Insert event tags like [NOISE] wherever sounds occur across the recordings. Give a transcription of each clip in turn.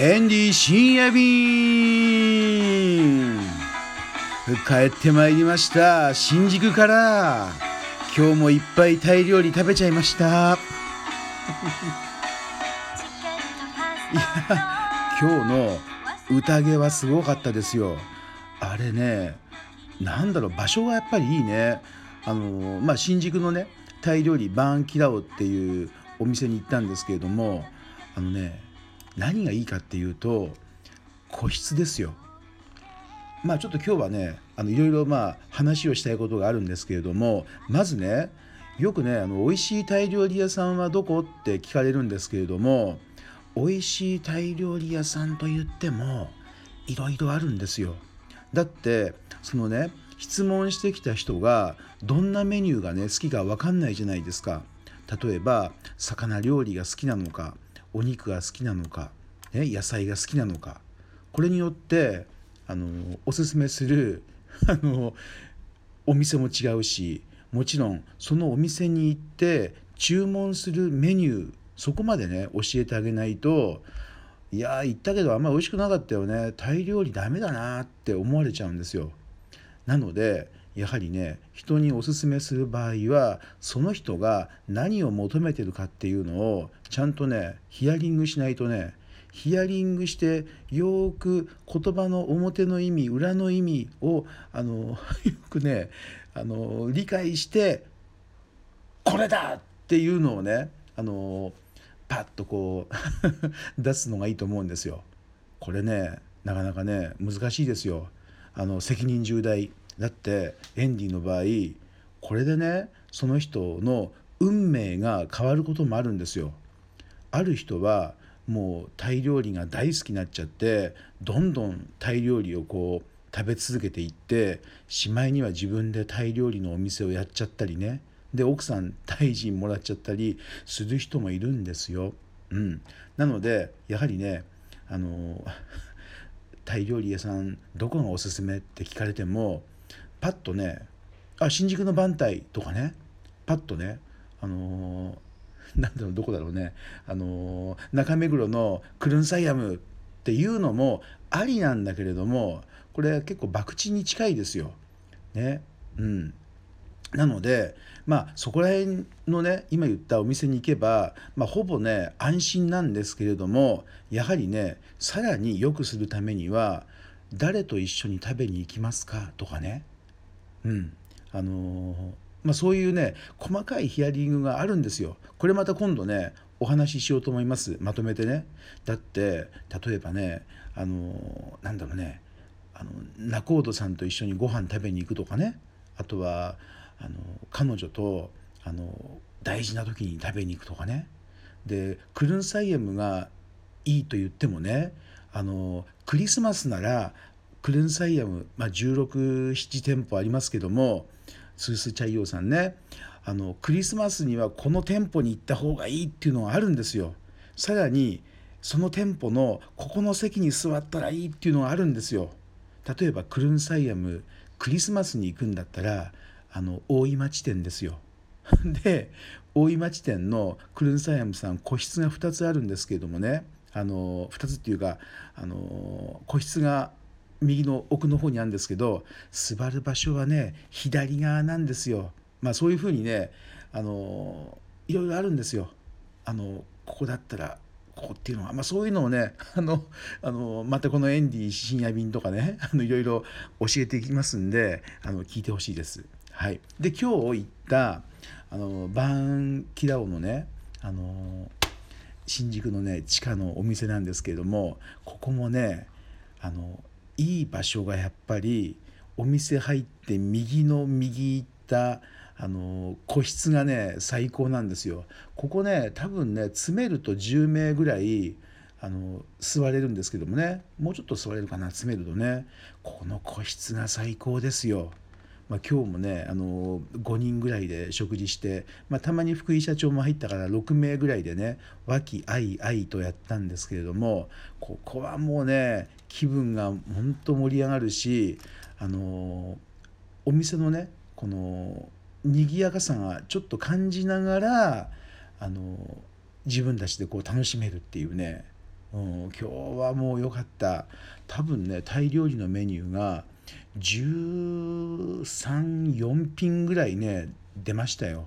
エンディ深夜便帰ってまいりました。新宿から。今日もいっぱいタイ料理食べちゃいました。いや今日の宴はすごかったですよ。あれねなんだろう場所がやっぱりいいね。あのまあ新宿のねタイ料理バーンキラオっていうお店に行ったんですけれどもあのね何がいいかっていうと個室ですよまあちょっと今日はねあのいろいろまあ話をしたいことがあるんですけれどもまずねよくねあの美味しいタイ料理屋さんはどこって聞かれるんですけれども美味しいタイ料理屋さんと言ってもいろいろあるんですよ。だってそのね質問してきた人がどんなメニューがね好きか分かんないじゃないですか。例えば魚料理が好きなのかお肉が好きなのか、ね、野菜が好きなのかこれによってあのおすすめするあのお店も違うしもちろんそのお店に行って注文するメニューそこまでね教えてあげないといや行ったけどあんまり美味しくなかったよねタイ料理ダメだなって思われちゃうんですよ。なのでやはりね人におすすめする場合はその人が何を求めてるかっていうのをちゃんとねヒアリングしないとねヒアリングしてよく言葉の表の意味裏の意味をあの [LAUGHS] よくねあの理解してこれだっていうのをねあのパッとこう [LAUGHS] 出すのがいいと思うんですよ。これねなかなかね難しいですよ。あの責任重大だってエンディの場合これでねその人の運命が変わることもあるんですよ。ある人はもうタイ料理が大好きになっちゃってどんどんタイ料理をこう食べ続けていってしまいには自分でタイ料理のお店をやっちゃったりねで奥さんタイ人もらっちゃったりする人もいるんですよ。うん、なのでやはりねあのタイ料理屋さんどこがおすすめって聞かれてもパッとねあ新宿の番台とかねパッとねあのー [LAUGHS] なんだろうどこだろうねあの中目黒のクルンサイアムっていうのもありなんだけれどもこれ結構博打に近いですよ。ね。うん、なのでまあそこら辺のね今言ったお店に行けば、まあ、ほぼね安心なんですけれどもやはりねさらに良くするためには誰と一緒に食べに行きますかとかね。うん。あのーまあ、そういうね細かいヒアリングがあるんですよ。これまた今度ねお話ししようと思います。まとめてね。だって例えばねあのなんだろうね。あの仲人さんと一緒にご飯食べに行くとかね。あとはあの彼女とあの大事な時に食べに行くとかね。でクルンサイエムがいいと言ってもねあのクリスマスならクルンサイエム、まあ、1617店舗ありますけどもスースチャイヨーさんねあのクリスマスにはこの店舗に行った方がいいっていうのがあるんですよ。さらにその店舗のここの席に座ったらいいっていうのがあるんですよ。例えばクルンサイアムクリスマスに行くんだったらあの大井町店ですよ。[LAUGHS] で大井町店のクルンサイアムさん個室が2つあるんですけれどもねあの2つっていうかあの個室が右の奥の方にあるんですけど座る場所はね左側なんですよ。まあそういうふうにねあのいろいろあるんですよ。あのここだったらここっていうのは、まあ、そういうのをね [LAUGHS] あのあのまたこのエンディ深夜便とかね [LAUGHS] あのいろいろ教えていきますんであの聞いてほしいです。はい、で今日行ったあのバーンキラオのねあの新宿のね地下のお店なんですけれどもここもねあのいい場所がやっぱりお店入って右の右行ったあの個室がね最高なんですよ。ここね多分ね詰めると10名ぐらいあの座れるんですけどもねもうちょっと座れるかな詰めるとねこの個室が最高ですよ。まあ、今日もねあの5人ぐらいで食事して、まあ、たまに福井社長も入ったから6名ぐらいでね和気あいあいとやったんですけれどもここはもうね気分が本当盛り上がるしあのお店のねこの賑やかさがちょっと感じながらあの自分たちでこう楽しめるっていうねうん、今日はもう良かった。多分ねタイ料理のメニューが34品ぐらいね出ましたよ、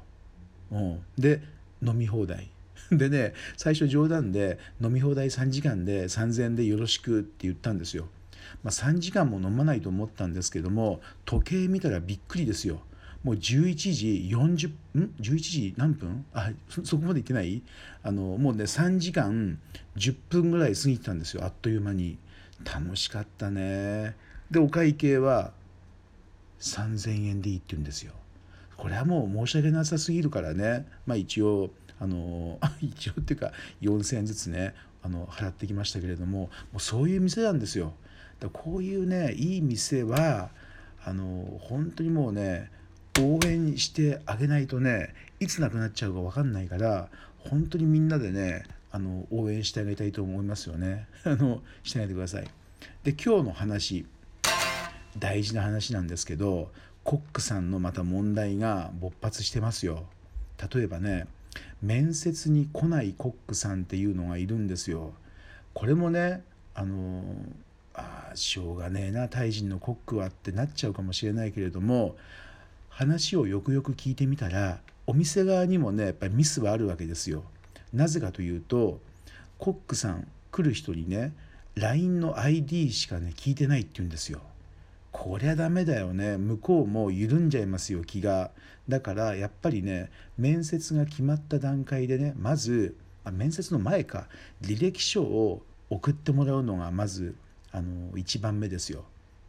うん、で飲み放題。[LAUGHS] でね最初冗談で飲み放題3時間で3000円でよろしくって言ったんですよ、まあ、3時間も飲まないと思ったんですけども時計見たらびっくりですよ。もう11時40ん？11時何分？あそこまで行ってない？あのもうね3時間10分ぐらい過ぎてたんですよ。あっという間に。楽しかったね。でお会計は3000円でいいって言うんですよこれはもう申し訳なさすぎるからねまあ一応あの [LAUGHS] 一応っていうか4,000円ずつねあの払ってきましたけれどももうそういう店なんですよ。だこういうねいい店はあの本当にもうね応援してあげないとねいつなくなっちゃうか分かんないから本当にみんなでねあの応援してあげたいと思いますよね。[LAUGHS] あのしてないでください。で今日の話大事な話なんですけどコックさんのまた問題が勃発してますよ。例えばね面接に来ないコックさんっていうのがいるんですよ。これもねあのあしょうがねえなタイ人のコックはってなっちゃうかもしれないけれども話をよくよく聞いてみたらお店側にもねやっぱりミスはあるわけですよ。なぜかというとコックさん来る人にね LINE の ID しかね聞いてないって言うんですよ。こりゃダメだよね。向こうも緩んじゃいますよ気が。だからやっぱりね面接が決まった段階でねまずあ面接の前か。履歴書を送ってもらうのがまずあの一番目ですよ。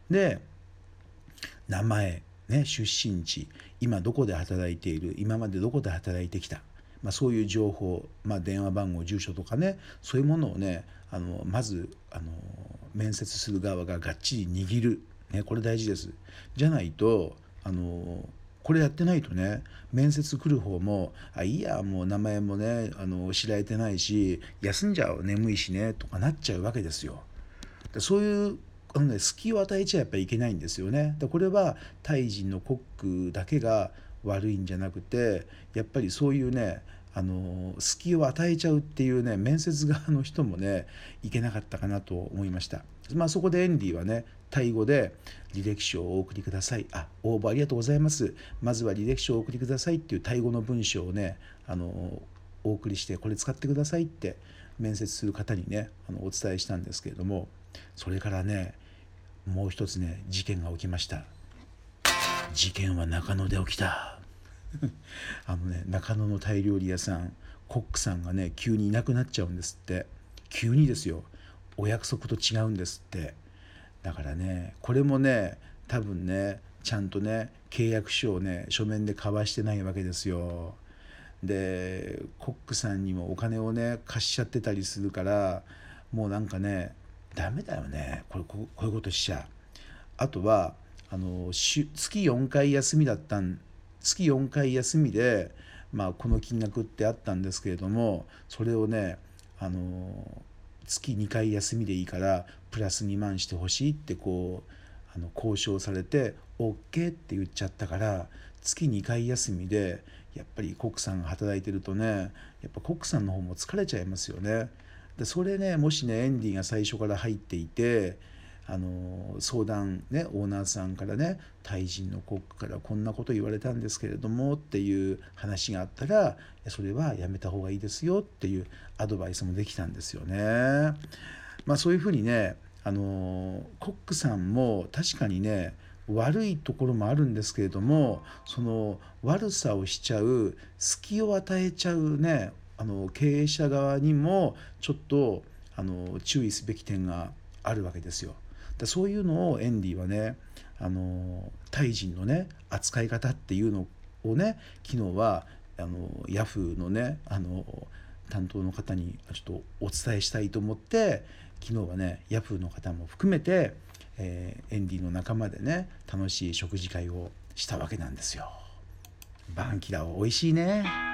で名前ね出身地今どこで働いている今までどこで働いてきた。まあ、そういう情報、まあ、電話番号住所とかねそういうものをねあのまずあの面接する側ががっちり握る。ね、これ大事です。じゃないとあのこれやってないとね面接来る方も「あいいやもう名前もねあの知られてないし休んじゃう眠いしね」とかなっちゃうわけですよ。でそういうあの、ね、隙を与えちゃやっぱりいけないんですよね。でこれはタイ人のコックだけが悪いんじゃなくてやっぱりそういうねあの隙を与えちゃうっていうね面接側の人もねいけなかったかなと思いました。まあ、そこでエンディはねタイ語で履歴書をお送りください。あ応募ありがとうございます。まずは履歴書をお送りくださいっていうタイ語の文章をねあのお送りしてこれ使ってくださいって面接する方にねあのお伝えしたんですけれどもそれからねもう一つね事件が起きました。事件は中野で起きた。[LAUGHS] あのね中野のタイ料理屋さんコックさんがね急にいなくなっちゃうんですって。急にですよ。お約束と違うんですって。だからねこれもね多分ねちゃんとね契約書をね書面で交わしてないわけですよ。でコックさんにもお金をね貸しちゃってたりするからもうなんかねダメだよね。これこういうことしちゃ。あとはあの月4回休みだったん月4回休みで、まあ、この金額ってあったんですけれどもそれをねあの月2回休みでいいからプラス2万してほしいってこうあの交渉されて OK って言っちゃったから月2回休みでやっぱりコックさんが働いてるとねやっぱコックさんの方も疲れちゃいますよね。でそれねもしねエンディが最初から入っていてあの相談ねオーナーさんからねタイ人のコックからこんなこと言われたんですけれどもっていう話があったらそれはやめた方がいいですよっていうアドバイスもできたんですよね。まあ、そういうふうにねあのコックさんも確かにね悪いところもあるんですけれどもその悪さをしちゃう隙を与えちゃうねあの経営者側にもちょっとあの注意すべき点があるわけですよ。でそういうのをエンディはねあのタイ人のね扱い方っていうのをね昨日はあのヤフーのねあの担当の方にちょっとお伝えしたいと思って昨日はねヤフーの方も含めて、えー、エンディの仲間でね楽しい食事会をしたわけなんですよ。バンキラは美味しいね。